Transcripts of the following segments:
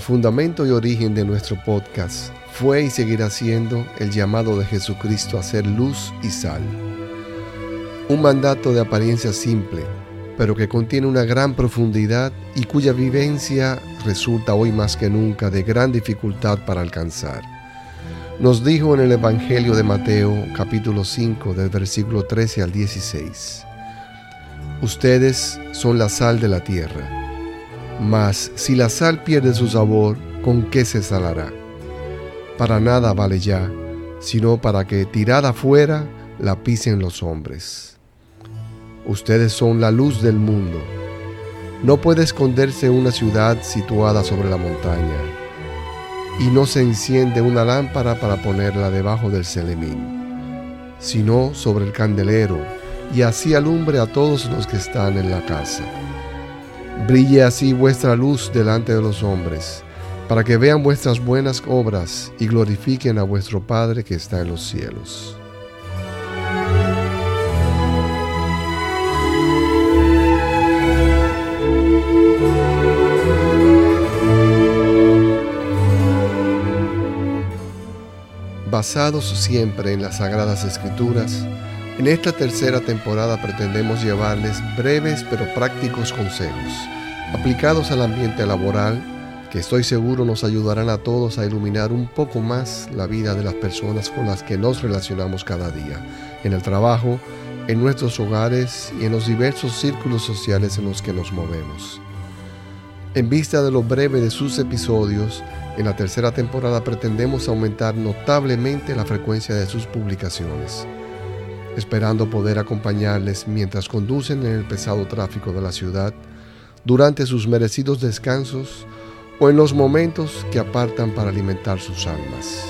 fundamento y origen de nuestro podcast fue y seguirá siendo el llamado de Jesucristo a ser luz y sal. Un mandato de apariencia simple, pero que contiene una gran profundidad y cuya vivencia resulta hoy más que nunca de gran dificultad para alcanzar. Nos dijo en el Evangelio de Mateo capítulo 5 del versículo 13 al 16. Ustedes son la sal de la tierra, mas si la sal pierde su sabor, ¿con qué se salará? Para nada vale ya, sino para que tirada fuera la pisen los hombres. Ustedes son la luz del mundo. No puede esconderse una ciudad situada sobre la montaña, y no se enciende una lámpara para ponerla debajo del celemín, sino sobre el candelero y así alumbre a todos los que están en la casa. Brille así vuestra luz delante de los hombres, para que vean vuestras buenas obras y glorifiquen a vuestro Padre que está en los cielos. Basados siempre en las Sagradas Escrituras, en esta tercera temporada pretendemos llevarles breves pero prácticos consejos aplicados al ambiente laboral que estoy seguro nos ayudarán a todos a iluminar un poco más la vida de las personas con las que nos relacionamos cada día, en el trabajo, en nuestros hogares y en los diversos círculos sociales en los que nos movemos. En vista de lo breve de sus episodios, en la tercera temporada pretendemos aumentar notablemente la frecuencia de sus publicaciones esperando poder acompañarles mientras conducen en el pesado tráfico de la ciudad, durante sus merecidos descansos o en los momentos que apartan para alimentar sus almas.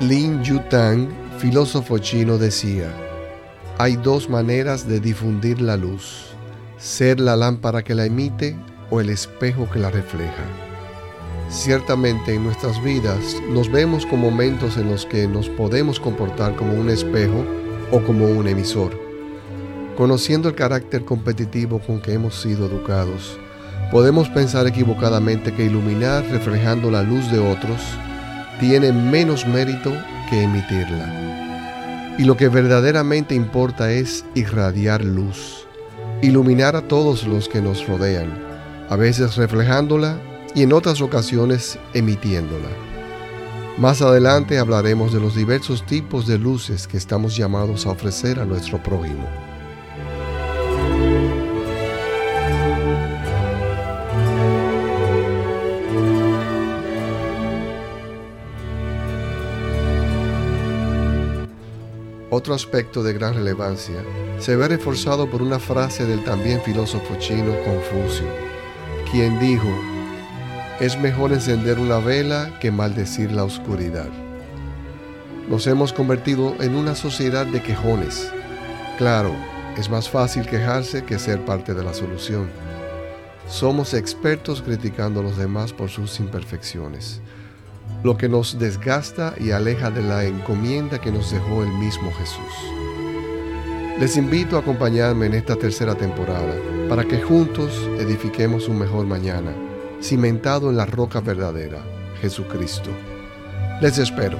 Lin Yutang, filósofo chino, decía, hay dos maneras de difundir la luz, ser la lámpara que la emite o el espejo que la refleja. Ciertamente en nuestras vidas nos vemos con momentos en los que nos podemos comportar como un espejo o como un emisor. Conociendo el carácter competitivo con que hemos sido educados, podemos pensar equivocadamente que iluminar reflejando la luz de otros tiene menos mérito que emitirla y lo que verdaderamente importa es irradiar luz, iluminar a todos los que nos rodean, a veces reflejándola y en otras ocasiones emitiéndola. Más adelante hablaremos de los diversos tipos de luces que estamos llamados a ofrecer a nuestro prójimo. Otro aspecto de gran relevancia se ve reforzado por una frase del también filósofo chino Confucio, quien dijo, es mejor encender una vela que maldecir la oscuridad. Nos hemos convertido en una sociedad de quejones. Claro, es más fácil quejarse que ser parte de la solución. Somos expertos criticando a los demás por sus imperfecciones lo que nos desgasta y aleja de la encomienda que nos dejó el mismo Jesús. Les invito a acompañarme en esta tercera temporada para que juntos edifiquemos un mejor mañana, cimentado en la roca verdadera, Jesucristo. Les espero.